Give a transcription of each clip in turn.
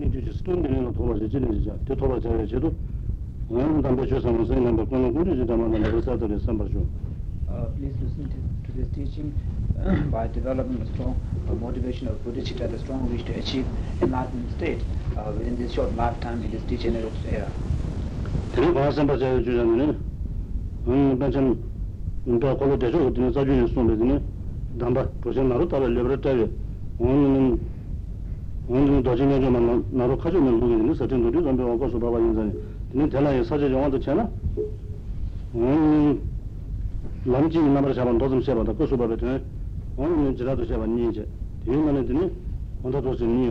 이제 스톤드는 도와줘 지내자. 저 도와줘 제도 오늘 담배 주사는 선생님 그거는 우리 집 담아는 그래서들 선발죠. Uh, please listen to, to this teaching by developing a strong uh, motivation of Buddhist and a strong wish to achieve enlightenment state uh, within this short lifetime in this degenerate era. 그리고 와서 봐서 주자는 음 반전 인도 걸로 되죠. 어디는 자주 손으로는 담바 보셔 나로 따라 레버터리 오늘은 오늘 나로 담배 봐봐 근데 대나에 사제 채나 음 남지 잡은 도좀 그 되네 지라도 이제. 되면은 되네 도진 니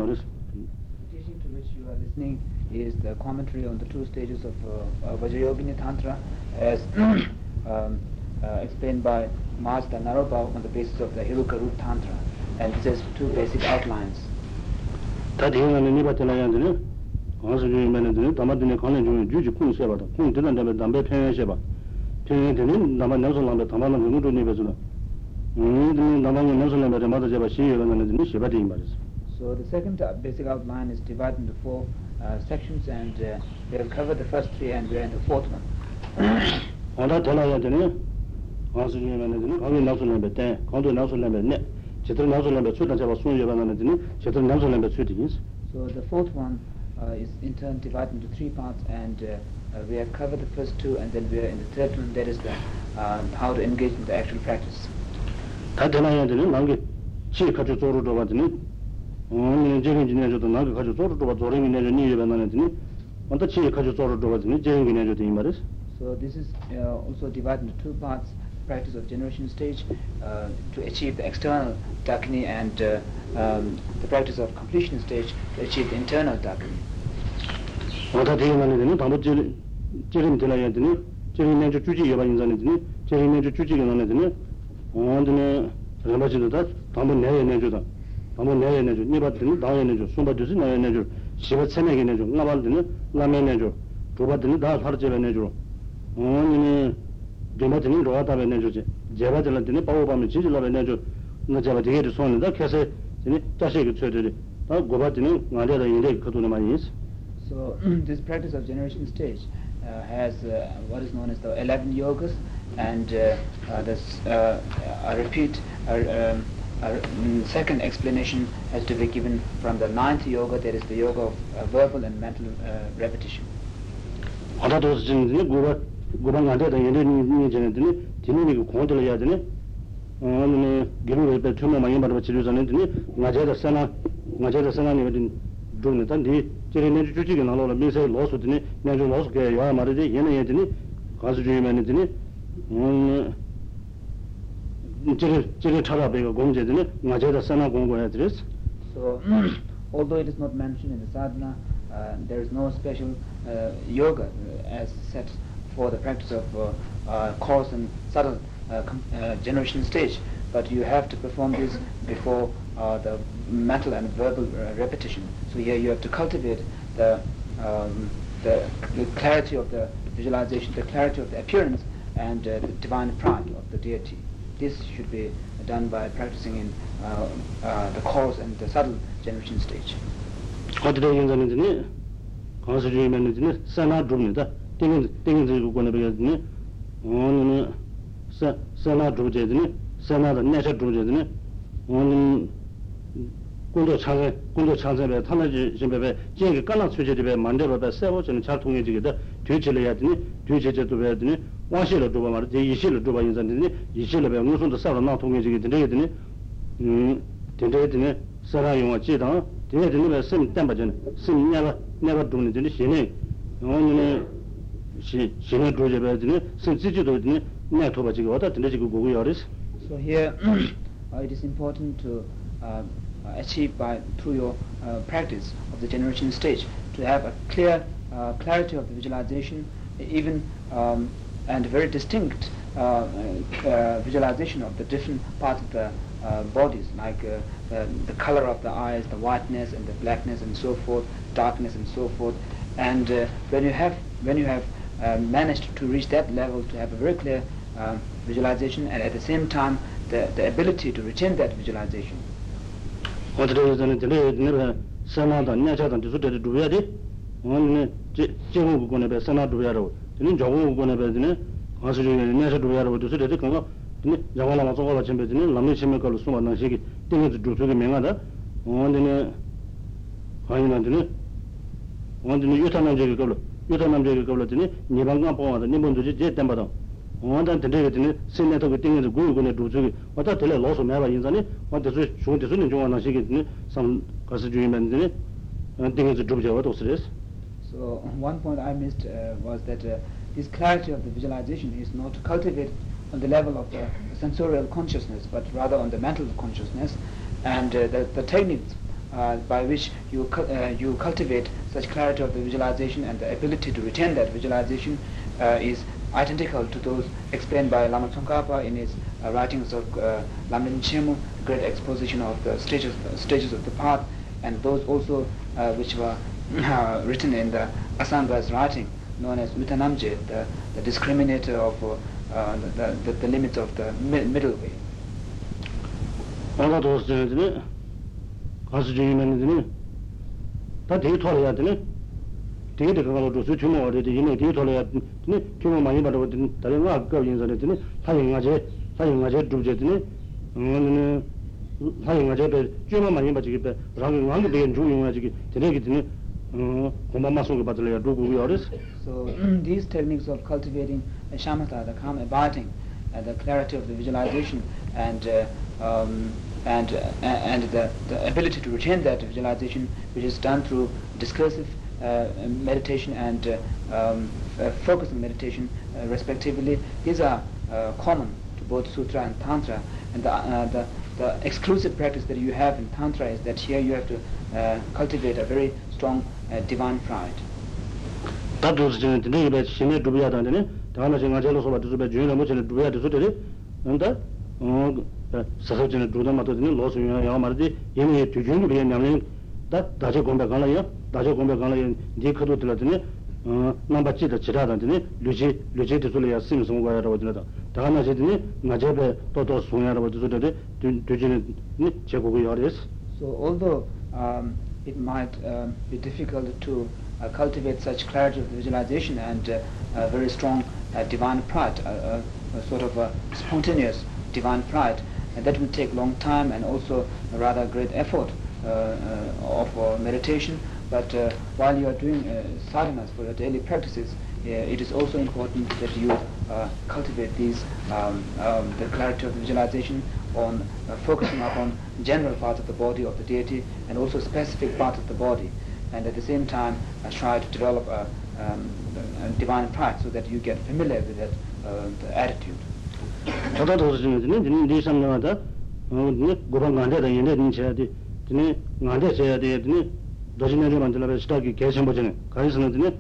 to which you are listening is the commentary on the two stages of uh, uh, Vajrayogini Tantra as um, uh, explained by Master Naropa on the basis of the Heruka Tantra. And it two basic outlines tā nīpa tīlā yuñi dāmbā yuñi kūñ tā kūñ tīlā nā bē dāmbē dāmbā sō nā bē dāmbā nā tū dāmbā sō nā bē shī nā So the second uh, basic outline is divided into four uh, sections and uh, we have covered the first three and we are in the fourth one. āñā tīlā yā tīne āñā yuñi mē nā tīne nā sō nā bē tēn, kāñā nā sō nā bē nē chetra namso lemba tsui na chewa yeba ngana dine chetra namso lemba tsui di so the fourth one uh, is in turn divided into three parts and uh, uh, we have covered the first two and then we are in the third one that is the uh, how to engage in the actual practice. Ta dena ya dine nangi chi kacho zoro doba dine ngani jegen jine jodo nangi kacho zoro doba zoro ngi nejo ni yeba ngana dine wanta chi kacho zoro doba dine jegen ngi nejo di imaris so this is uh, also divided into two parts practice of generation stage uh, to achieve the external dakini and uh, um, the practice of completion stage to achieve the internal dakini. wātā tēyā nāni dēne tāmbā chērīm tēlā yā dēne chērīm nāyā chūchī yabā yīnsā nā dēne chērīm nāyā yā nā dēne wān dēne rāmbā chī dā tāmbā nāyā nāyā dā tāmbā nāyā nāyā nīpā dēne dāyā nāyā sōmbā dēsī nāyā nāyā shīvā cēmē kī nāyā ngā bā dēne ngā mē nāyā dhūpa dēne dā sār tābē chē jēbā pāmi ngā jēbā sōni dā kēsē kī tā ngā dā yīndē kato So this practice of generation stage uh, has uh, what is known as the 11 yogas and uh, uh, this uh, uh a repeat a, um, mm, second explanation has to be given from the ninth yoga that is the yoga of uh, verbal and mental uh, repetition. 고바 고방 안 되다 얘네 니 전에더니 뒤는 이거 공들을 해야 되네 어느 기록을 때 처음에 많이 말아 치료 전에더니 나제다 sana 나제다 sana 니 돈네 단디 제네 주지게 나로라 미세 로스드니 내가 로스게 야 말이지 얘네 얘더니 가수 주의면더니 음 제가 제가 찾아배가 공제더니 나제다 sana 공부해야 되겠어 So, although it is not mentioned in the sadhana, uh, there is no special uh, yoga uh, as set for the practice of uh, uh, coarse and subtle uh, com- uh, generation stage, but you have to perform this before uh, the mental and verbal uh, repetition. So here you have to cultivate the, um, the, the clarity of the visualization, the clarity of the appearance, and uh, the divine pride of the deity. This should be done by practicing in uh, uh, the coarse and the subtle generation stage. 어디에 인자는더니 가수 주의면더니 sana 줍니다 땡땡 땡땡 들고 거는 배더니 어느 사 sana 주제더니 sana다 내셔 주제더니 어느 공도 창에 공도 창에 타나지 신배배 제게 깔라 수제들에 만들어다 세워지는 잘 통해지게다 뒤질해야 되니 뒤제제도 해야 되니 와실로 줘 말이지 이실로 줘 봐 인자는더니 이실로 배 무슨도 싸러 나 통해지게 되더니 음 되더니 사라 용어 지다 되게 되는 심 땜바전 심 내가 내가 돈이 되는 신이 오늘 naya thoba wata yawaris. So here uh, it is important to uh, uh, achieve by, through your uh, practice of the generation stage to have a clear uh, clarity of the visualization, even um, and very distinct uh, uh, visualization of the different parts of the uh, bodies, like uh, uh, the color of the eyes, the whiteness and the blackness and so forth, darkness and so forth. And uh, when you have when you have managed to reach that level, to have a very clear um, visualization, and at the same time the, the ability to retain that visualization. 어디로 전에 전에 내가 sānādā, nyāchādā, tī sūtē tī dhūyā tī, wā nī jēgō gu gōne bē sānā dhūyā rō, tī nī jōgō gu gōne bē tī nī, gā sū yō nyāchā dhūyā rō, tī sūtē tī kāngā, tī nī yāgā lā mā tsōgā bā yuto namdegi kabla tini nipangang pawa wata nipon tuji je tenpa wāntān tēnē tēnē sēnē tō kē tēnē tō gōyō gōne tō tsō kē wātā tēlē lō sō mē bā yīnsā nē wā tē sō shōng tē sō nē chōng wā nā shē kē tēnē sāng kā sē chūyī mē tēnē tēnē tō chōp chā wā tō sē rēs So one point I missed uh, was that uh, this clarity of the visualization is not cultivated on the level of the sensorial consciousness but rather on the mental consciousness. And uh, the, the techniques uh, by which you uh, you cultivate such clarity of the visualization and the ability to retain that visualization uh, is identical to those explained by Lama Tsongkhapa in his uh, writings of uh, Lamrim Chenmo, great exposition of the stages stages of the path, and those also uh, which were uh, written in the Asanga's writing, known as Utanamje, the, the discriminator of uh, uh, the, the, the limits of the mi- middle way. 가서 주면은 되네 다 되게 털어야 되네 되게 되게 가서 저 주면 어디 되네 되게 털어야 되네 좀 많이 받아 버리네 다른 거 아까 인사를 되네 사용하제 사용하제 두제 되네 음 사용하제 좀 많이 받지 배 라고 왕이 되게 중요하지 되네 되네 So these techniques of cultivating uh, shamatha, the calm abiding, uh, the clarity of the visualization and uh, um, and uh, and the, the ability to retain that visualization, which is done through discursive uh, meditation and uh, um, uh, focusing meditation, uh, respectively, these are uh, common to both sutra and tantra. And the, uh, the the exclusive practice that you have in tantra is that here you have to cultivate a very strong divine pride. sāsā chīna dhūdā mātā dhīni lō sūyā yā mārā dhī yēni yē tūyūñi bīyā ñam yēni dā dāchā gōmbā kāna yā dāchā gōmbā kāna yā dhī khatū dhīla dhīni nāmbā chī dā chirā dā dhīni lūchī lūchī dhī sūla yā sīm sūngu gāyā rā dhīla dā dā nā chī dhīni ngā chā bē tō tō sūyā rā dhī sūla dhī tūyūñi chē gu gu yā rā So although um, it might um, be difficult to uh, cultivate such clarity of visualization and uh, a very strong uh, divine pride, uh, uh, sort of a spontaneous divine pride, and that will take long time and also a rather great effort uh, uh, of uh, meditation. But while you are doing sadhanas for your daily practices, it is also important that you cultivate these um, um, the clarity of the visualization on focusing upon general parts of the body of the deity and also specific parts of the body, and at the same time uh, try to develop a, um, a divine pride so that you get familiar with that uh, attitude. tata tata chini tini tini di sam nama ta tini gupa ngante ta yende tini chaya di tini ngante chaya di tini doshi nari mantila pe shitaki kaya shambo chini kaya sana tini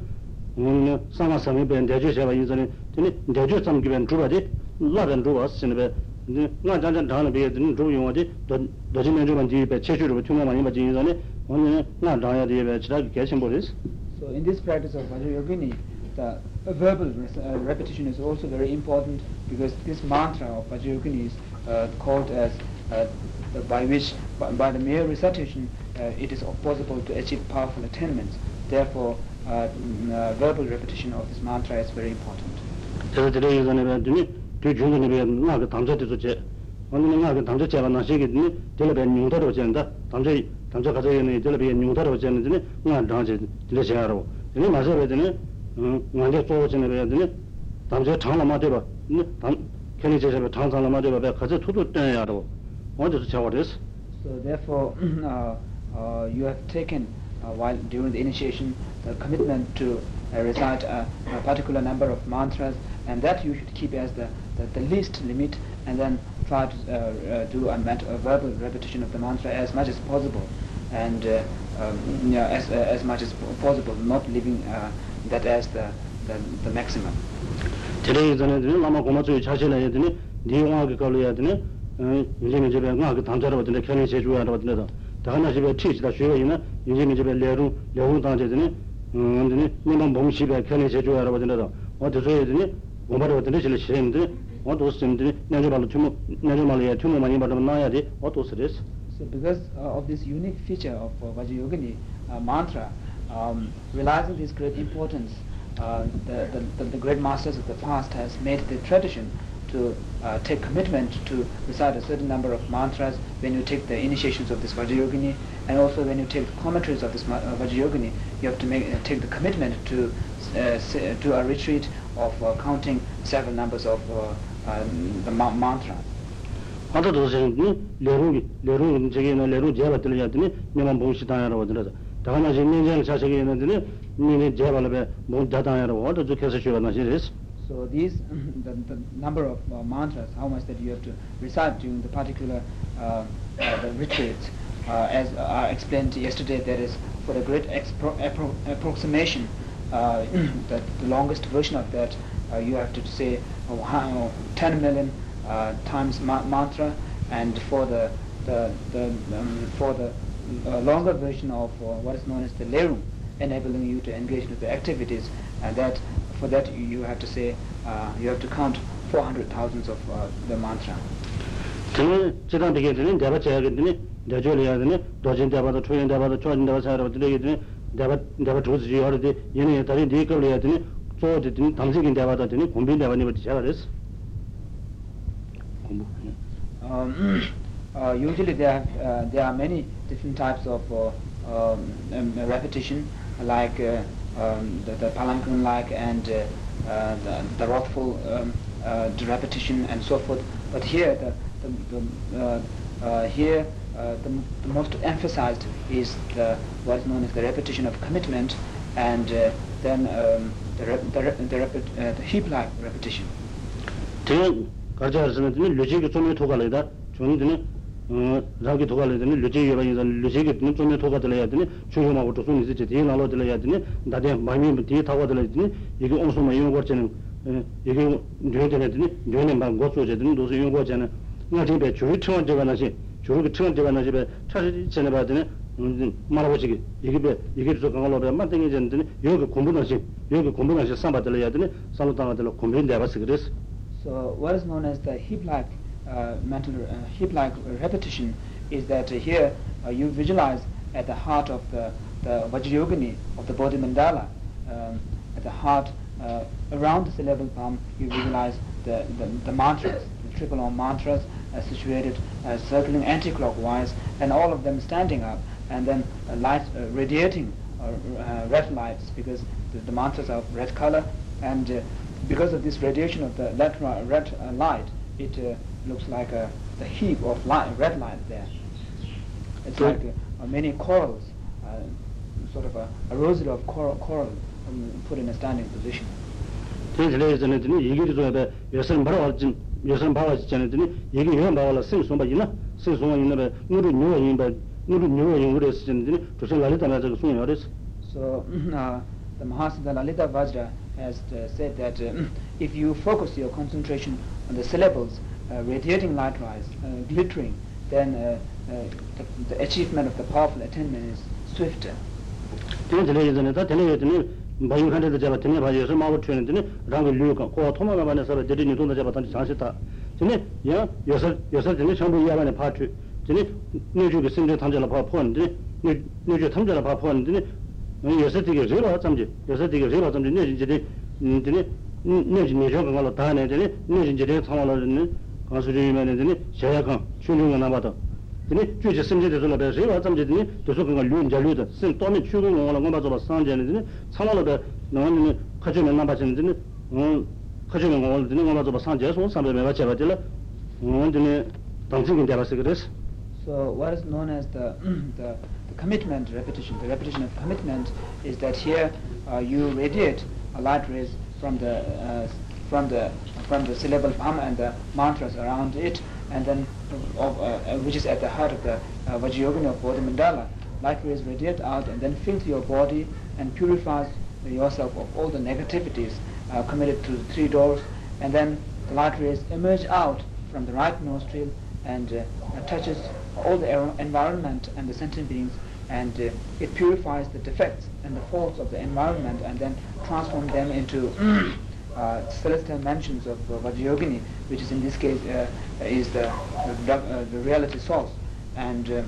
ngoni sama sami pe dejo chaya pa yinzani tini dejo sam ki pe dhruva di la pe dhruva as chini pe nga chan chan dhana pe tini dhruva yunga di doshi nari mantila pe che shuru pe chunga ma yinba chi yinzani ngoni nga dhaya di pe shitaki kaya shambo res So in this practice of Vajrayogini, the verbal uh, repetition is also very important because this mantra of Vajrayogini is uh, called as uh, by which by, by, the mere recitation uh, it is possible to achieve powerful attainments. Therefore, uh, mm, uh, verbal repetition of this mantra is very important. So today you're going to be to you going to be no the tamja to sōgō chīne bē mā bē chāng mā bē yā rō wā wā rēs So therefore uh, uh, you have taken uh, while during the initiation the commitment to uh, recite a, a particular number of mantras and that you should keep as the, the, the least limit and then try to uh, uh, do a, a verbal repetition of the mantra as much as possible. And uh, um, you know, as, uh, as much as possible not leaving uh, that as the, the, the maximum. Tere zane dine lama goma tsuyo chashi la ya dine, diyo nga ki kalu ya dine, eh, yinze mi jebe nga ki tangchara wa dine, kyani se shuwa wa dine da. Taka na shibe chi shida shuwa yina, yinze mi jebe leru, lehu tangche dine, eh, dine, nimam bom shibe kyani se shuwa wa dine da. Wa dine suyo dine, goma ra wa dine shile shirem dine, wa dosi sim dine, nanyo malu chumu, nanyo malu ya chumu mani batam na ya di, wa dosi res. So because uh, of this unique feature of uh, Vajrayogini uh, mantra, um, realizing this great importance, uh, the, the, the, the great masters of the past has made the tradition to uh, take commitment to recite a certain number of mantras when you take the initiations of this Vajrayogini and also when you take the commentaries of this ma- uh, Vajrayogini, you have to make, uh, take the commitment to uh, say, do a retreat of uh, counting several numbers of uh, uh, the ma- mantra. 하다 도서니 레루 레루 저기는 레루 제가 들려야더니 내가 무엇이 다야라고 들어서 다만 이제 민정 자식이 있는데 니네 제발에 뭐 다다야라고 어디 좋게서 쉬어 나시레스 So these, the, the number of uh, mantras, how much that you have to recite during the particular uh, uh, the retreats, uh, as I explained yesterday, there is for the great expro- appro- approximation, uh, the, the longest version of that, uh, you have to say oh, how, 10 million uh, times ma- mantra, and for the the, the um, for the uh, longer version of uh, what is known as the lerum, enabling you to engage with the activities, and that for that you, you have to say uh, you have to count 400 thousands of uh, the mantra. 저는 지난 되게 되는 내가 제야겠더니 내조리야 되네 도진 대바도 초연 대바도 초연 대바 사러 들으겠더니 내가 내가 조지 하르데 얘네 다른 데걸 해야 되니 저어든 당직인 대바도 되니 공빈 대바니 버티 제가 됐어 공부 Um, uh, usually there have, uh, there are many different types of uh, um, um, repetition, like uh, um, the, the palanquin like and uh, uh, the, the wrathful um, uh, the repetition and so forth. But here the, the, the uh, uh, here uh, the, m- the most emphasized is the what is known as the repetition of commitment and uh, then um, the, rep- the, rep- the, repet- uh, the heap-like repetition. 대 가져서는 되니 르지게 좀에 도가래다 저는 so what is known as the heap like? Mental uh, heap-like repetition is that uh, here uh, you visualize at the heart of the, the Vajrayogini of the Bodhi Mandala, um, at the heart uh, around the syllable palm you visualize the, the, the mantras, the triple Om mantras uh, situated uh, circling anti-clockwise and all of them standing up and then uh, light uh, radiating uh, uh, red lights because the, the mantras are red color and uh, because of this radiation of the red, red uh, light, it uh, looks like a, a heap of line, red lines there. It's so, like uh, many corals, uh, sort of a, a rosary of coral, coral um, put in a standing position. tēnzhilē yōsāne tēne yīgī rīzō yabē yōsān mbārā wā jīn, yōsān bā wā jīchāne tēne yīgī yōn bā wā lā sēn sōmbā yīnā, sēn sōmbā yīnā bē ngūrū nyō yīn bā, ngūrū nyō yīn wūrē sīchāne tēne tōshān lālita nā chakā sōng yō rēs. So, uh, the Mahasiddha Lalita Vajra has uh, said that uh, if you focus your concentration on the syllables radiating lightwise, uh, glittering, then uh, uh, the, the achievement of the powerful attainment is swifter. 대들에 전에다 대내 전에 바인 칸데도 잡아 대내 바지에서 마법 튀는데 랑을 류가 고 토마가 만에서 데리니 돈도 잡아 던지 장시다. 전에 야 여섯 여섯 전에 전부 이하만에 파트. 전에 내주게 생제 탐자라 봐 포는데 내 내주 탐자라 봐 포는데 여섯 되게 제가 잠지 여섯 되게 제가 잠지 내 이제 이제 내지 내저 그걸로 다 내더니 내 이제 내 상황을 가수리면 되니 제약한 출용을 남아도 근데 주제 심지에서 배 제가 잠지더니 도서 그거 류인자 류다 심 또면 출용 원하는 거 맞아 상전이더니 상황을 배 너는 가지면 남아지는데 어 가지면 원하는 거 맞아 상제서 상배 매가 제가 될 어, 근데 당신이 대라서 그랬어. So what is known as the, the, the commitment repetition, the repetition of commitment is that here uh, you radiate a light rays from the, uh, from the, from the syllable palm and the mantras around it and then uh, uh, which is at the heart of the uh, of Bodhi Mandala. Light rays radiate out and then fills your body and purifies yourself of all the negativities uh, committed through the three doors and then the light rays emerge out from the right nostril and uh, touches all the environment and the sentient beings and uh, it purifies the defects and the faults of the environment and then transforms them into uh, celestial mansions of uh, Vajrayogini, which is in this case uh, is the, the, uh, the reality source. and uh,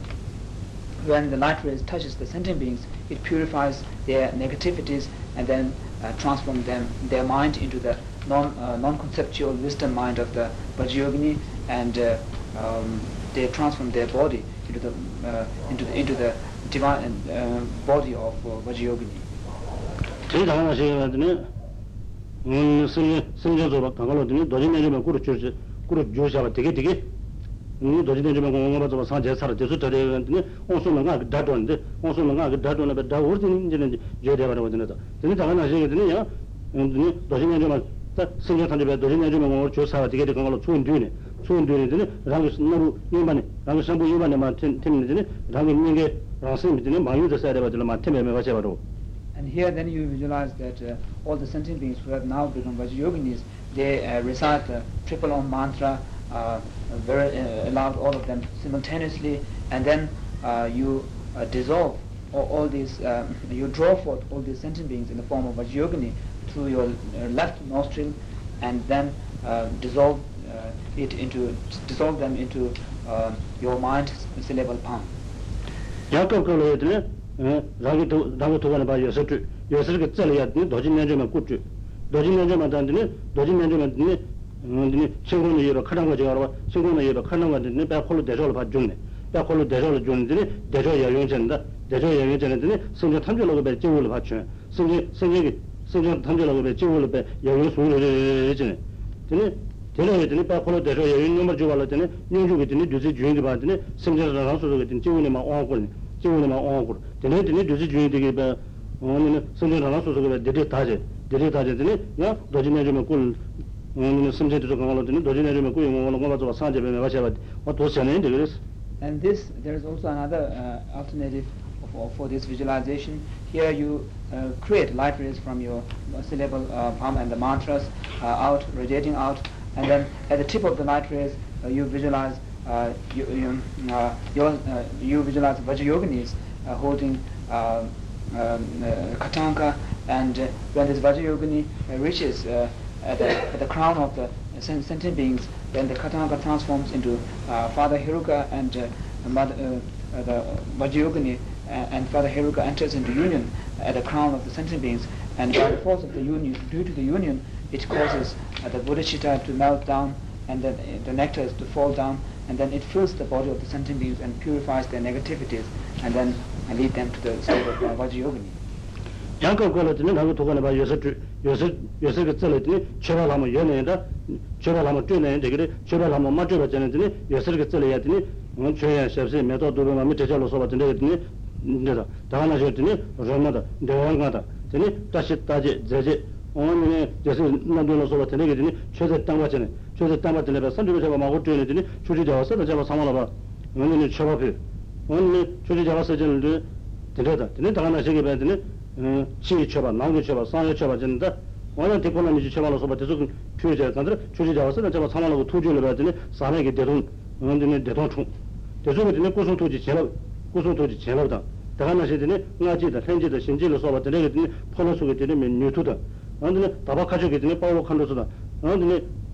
when the light rays touches the sentient beings, it purifies their negativities and then uh, transform them their mind into the non non-conceptual wisdom mind of the Vajrayogini, and um, they transform their body into the into the into the divine body of uh, Vajrayogini. 제일 당하나 시행하더니 음 승리 승전소가 강걸로더니 도진 내주면 꾸르 주지 꾸르 주셔봐 되게 되게 음 도진 내주면 공원 가서 산제 살아 돼서 저래더니 온소는 가 다도는데 온소는 가 다도는 다 우르진 이제는 저래 버려 버는다 근데 당하나 시행하더니 야 음 도진 내주면 다 승전 산제배 도진 내주면 공원 주사가 되게 되는 걸로 좋은 뒤네 좋은 뒤네더니 라고 너무 이만에 라고 선부 이만에만 팀팀이더니 라고 있는 게 라스미더니 많이 더 써야 되거든 막 팀에 매가 제바로 And here then you visualize that uh, all the sentient beings who have now become Vajrayoginis, they uh, recite the triple Om mantra, uh, very uh, aloud, all of them simultaneously, and then uh, you uh, dissolve all, all these, um, you draw forth all these sentient beings in the form of Vajrayogini through your left nostril, and then dissolve it into, dissolve them into your mind syllable palm. 야kop걸로 했더니 라기 도 라기 도가는 봐 여섯 주 여섯 개 짤이야 도진 년점만 꽂주 도진 년점만 단더니 도진 년점만 드니 근데 친구는 이로 카는 거 제가 친구는 이로 카는 거 드니 배콜로 대저를 봐 주네 배콜로 대저를 주는데 대저 여용전다 대저 여용전인데 성적 탐절로 배 제물을 받죠 성적 성적이 성적 탐절로 배 제물을 배 여용 소리를 해지네 근 nā tēne tēne tēki nā sūsū dēdē dēdē tēne yā dōjī nā kūl nā kāngā lō tēne dōjī nā kūyī ngō ngō bā mē bā bā wā tēki And this, there is also another uh, alternative for, for this visualization. Here you uh, create rays from your syllable uh, palm and the mantras uh, out, radiating out, and then at the tip of the light uh, you visualize uh, you, you, uh, your, uh, you visualize Vajrayoginis uh, holding uh, um, uh, Katanka and uh, when this Vajrayogini uh, reaches uh, at, the, at the crown of the sentient beings, then the Katanka transforms into uh, Father Heruka and uh, Mother, uh, uh, the Vajrayogini uh, and Father Heruka enters into union at the crown of the sentient beings and by the force of the union, due to the union, it causes uh, the bodhicitta to melt down and then uh, the nectar to fall down and then it fills the body of the sentient beings and purifies their negativities and then and lead them to the state of Vajrayogini. yāngkā kōla tīne nāgu tōgō nā bā yōsā kā tsāla tīne lāma yō nā yōndā chēvā lāma tū nā yōndā kiri chēvā lāma mā chēvā chāna tīne yōsā kā tsāla yā tīne chō yā shēpsi mē tō mā mī tēchā lō sōpa tīne tīne nirā dāgā nā shē tīne rōma dā dēwā ngā dā tīne tāshī tājī 야 했더니 어 죄야 셰프세 메도 도로만 밑에 잘로 써 봤더니 했더니 내가 다하나 줬더니 로마다 대왕가다 되니 다시 따지 제제 오늘 제서 나도로 써 봤더니 했더니 최대 땅 맞잖아요 최대 땅 맞더니 봐 선주가 제가 막 어쩌더니 주지 잡았어 제가 사마라 봐 오늘 처밥이 오늘 주지 잡았어 저는 되다 되네 다하나 세게 봤더니 chi choba, nangu choba, sanya choba jinda, wanya dikona niji choba lo soba, desu pyo jaya kandara, chuji jawa sana choba sama lagu tuju lo baya dine, sana ki dedung, dine dedung chung. Desu ku dine kusung tuji chelab, kusung tuji chelab da. Daga na shi dine, nga ji da, henji da,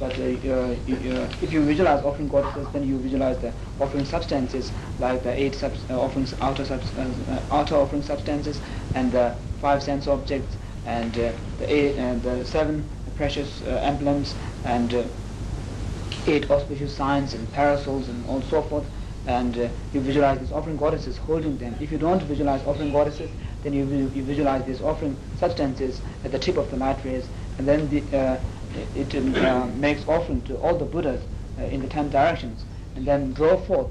but uh, uh, if you visualize offering goddesses, then you visualize the offering substances like the eight subs- uh, offerings, outer, subs- outer offering substances and the five sense objects and the eight and the seven precious emblems and eight auspicious signs and parasols and all so forth. And uh, you visualize these offering goddesses holding them. If you don't visualize offering goddesses then you, you visualize these offering substances at the tip of the light rays. And then the, uh, it, it uh, makes offering to all the buddhas uh, in the ten directions and then draw forth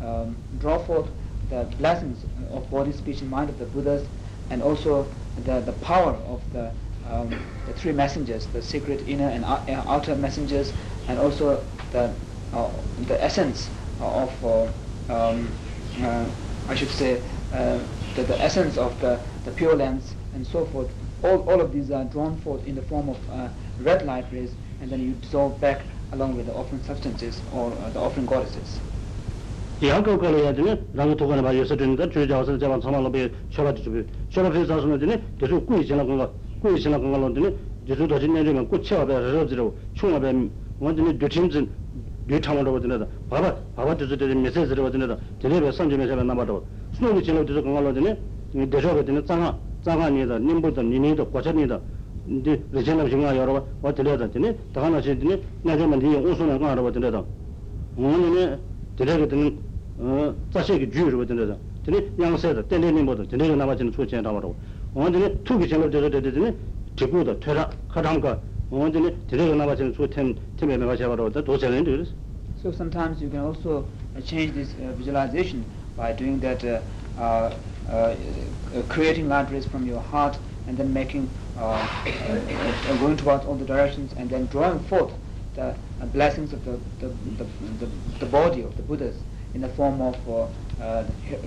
um, draw forth the blessings of body speech and mind of the buddhas and also the, the power of the, um, the three messengers, the secret inner and uh, outer messengers, and also the, uh, the essence of uh, um, uh, I should say, the, the essence of the, the pure Lands and so forth, all, all of these are drawn forth in the form of red light rays and then you dissolve back along with the offering substances or uh, the offering goddesses. yāngkaw kāla yādhīne rāngi tōkāna bā yōsā tīnda chūyā jāwasana jāwān sāma lōbē shōlā tī chūbī shōlā pē sāsana tīne dēsū kūyī chīnā kōngā kūyī chīnā kōngā lō tīne dēsū dōshī nē rīmē kū chēwā bē rā rā bē chūngā bē wā tīne dūchīm tīn dū chāma rō bā tīne dā bāba bāba dēsū dēsū mēsē sī rā bā tīne dā tīne bē sāng chū mēsē bē nā bā rō sūnō kī chīnā dēsū kōngā lō tīne dēsū bē tīne tsāngā tsāngā nī dā nīmbū dā nī nī dā guachā nī dā ndi nga yorwa wa tini tini nga yorwa ni tini tsashiki juu yorwa tini nama tini tsu chen tini tuki tini tini nama tini tsu ten tenme mewa So sometimes you can also uh, change this uh, visualization by doing that uh, uh, uh, creating libraries from your heart and then making uh, uh, going towards all the directions and then drawing forth the blessings of the the, the the body of the Buddhas in the form of uh, uh,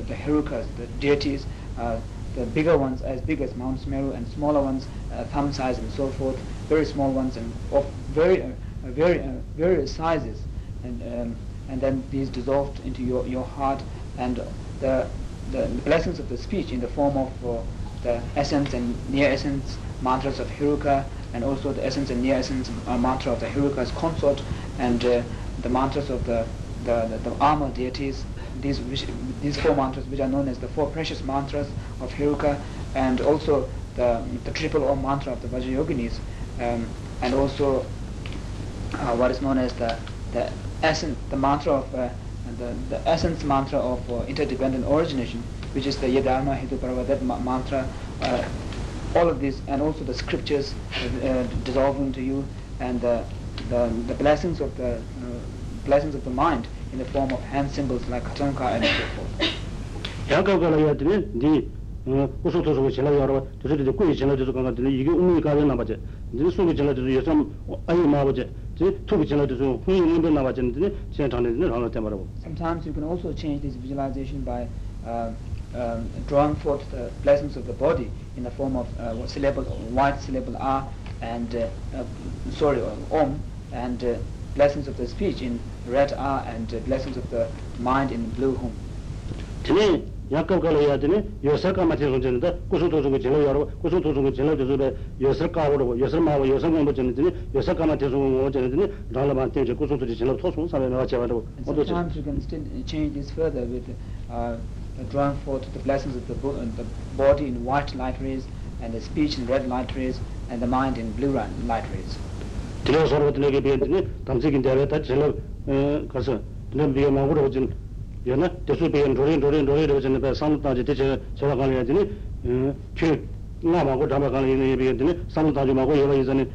the Herukas, the deities, uh, the bigger ones as big as Mount Sumeru and smaller ones thumb size and so forth, very small ones and of very very various sizes, and um, and then these dissolved into your your heart and the the blessings of the speech in the form of uh, the essence and near essence mantras of Heruka and also the essence and near essence uh, mantra of the Heruka's consort and uh, the mantras of the the, the, the armor deities, these, which, these four mantras which are known as the four precious mantras of Heruka and also the, the triple Om mantra of the Vajrayoginis um, and also uh, what is known as the, the essence, the mantra of uh, the, the essence mantra of uh, interdependent origination which is the Yadharma Hitu that ma- mantra uh, all of these and also the scriptures uh, dissolving into you and the, the, the blessings of the blessings of the mind in the form of hand symbols like katanka and so forth. 야가가라 야드네 디 우소 도서 지나 여러 저들이 꾸이 지나 저도 간가 드네 이게 의미 가면 나바제 니 소리 지나 저도 여섬 아이 마바제 지 투비 지나 저도 훈이 있는 나바제 니 지나 장네 니 하나 때 말하고 sometimes you can also change this visualization by uh, um, drawing forth the blessings of the body in the form of uh, syllable white syllable r and uh, uh, sorry om and uh, blessings of the speech in red R and uh, blessings of the mind in blue. Tene yakab kala ya yosar tene son tene da kusung tosung ko jelo yaro kusung tosung ko jelo desu be yosar ka waro yosar ma yosar ngombo tene tene yosar ma mewa chewa rabo sometimes you can still change this further with uh, drawing forth the blessings of the, bo the body in white light rays and the speech in red light rays and the mind in blue light rays. yana desu biyan dhorin dhorin dhorin wajin baya samu taji teche chewa kani yajini kyu nga maangu dhama kani yana piyantini samu taji maangu yawa yizani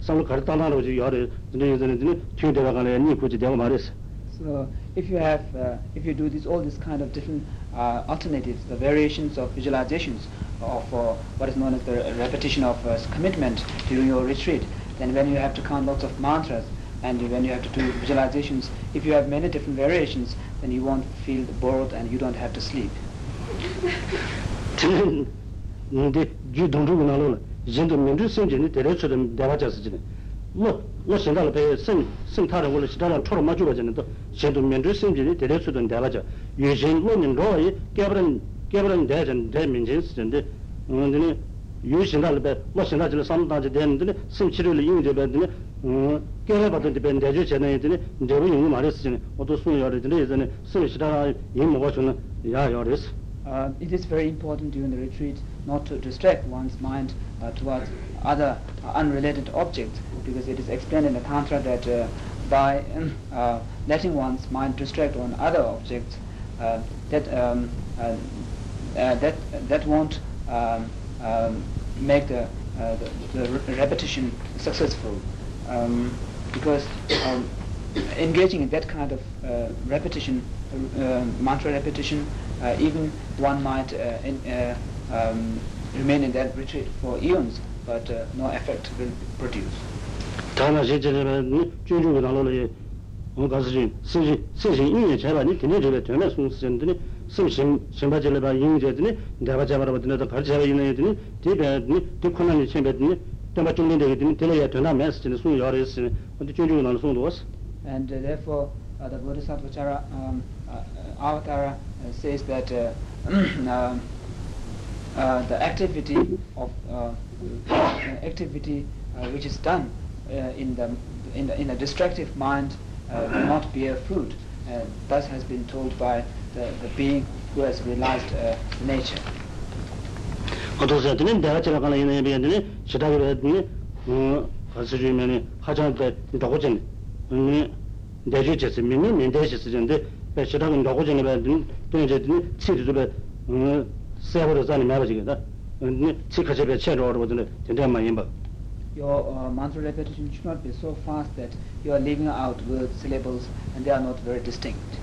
samu kari tanda wajin yari yizani yizani kyu dhaya kani yani kuchi dhaya maris So if you have, uh, if you do this, all these kind of different uh, alternatives, the variations of visualizations of uh, what is known as the repetition of uh, commitment during your retreat, then when you have to count lots of mantras and when you have to do visualizations, if you have many different variations, then you won't feel bored and you don't have to sleep. 근데 주 동주고 나로는 이제도 민주 생전에 대려처럼 대화자스지네. 뭐, 뭐 생각을 배 생, 생타를 원래 시다라 초로 맞추고 전에도 제도 민주 생전에 대려처럼 대화자. 유신 논인 로이 깨버린 깨버린 대전 대민진 쓰는데 근데 유신달 배 뭐신달을 삼다지 되는데 심치를 이유제 배드네 음 깨려 받던 데 밴데지 전에 되네 저로 용이 말했으니 어도 손이 열리더니 예전에 심시다 이 먹어 주는 야 열었어 Uh, it is very important during the retreat not to distract one's mind uh, towards other unrelated objects because it is explained in the Tantra that uh, by uh, letting one's mind distract on other objects uh, that um, uh, uh, that that won't um, um, make the, uh, the, the, repetition successful. Um, because um, engaging in that kind of repetition, mantra repetition, even one might in, um, remain in that retreat for eons, but no effect will produce. sim sim simba jele ba yin je dine da ba jabara ba da jaba yin dine de ba ni de khona ni chen ba dine de ba chung de dine de ya de na mes dine su ya re sin de chung ju na su do was and uh, therefore uh, the bodhisattva chara um, uh, avatar uh, says that uh, uh, uh, the activity of uh, activity uh, which is done uh, in the in, the, in a destructive mind uh, will not bear fruit uh, thus has been told by the, the being who has realized uh, nature 어떤 사람들은 내가 제가 가는 이내 비엔들이 시다고 했더니 어 가서 주면은 하자한테 도고전 음 내주 제스 민이 민대시 쓰는데 배시다고 도고전에 받는 동제들이 치르도 음 세버로 자니 말아지겠다 음 치카제베 체로 얻어보더니 된다만 임바 your uh, mantra repetition should not be so fast that you are leaving out words syllables and they are not very distinct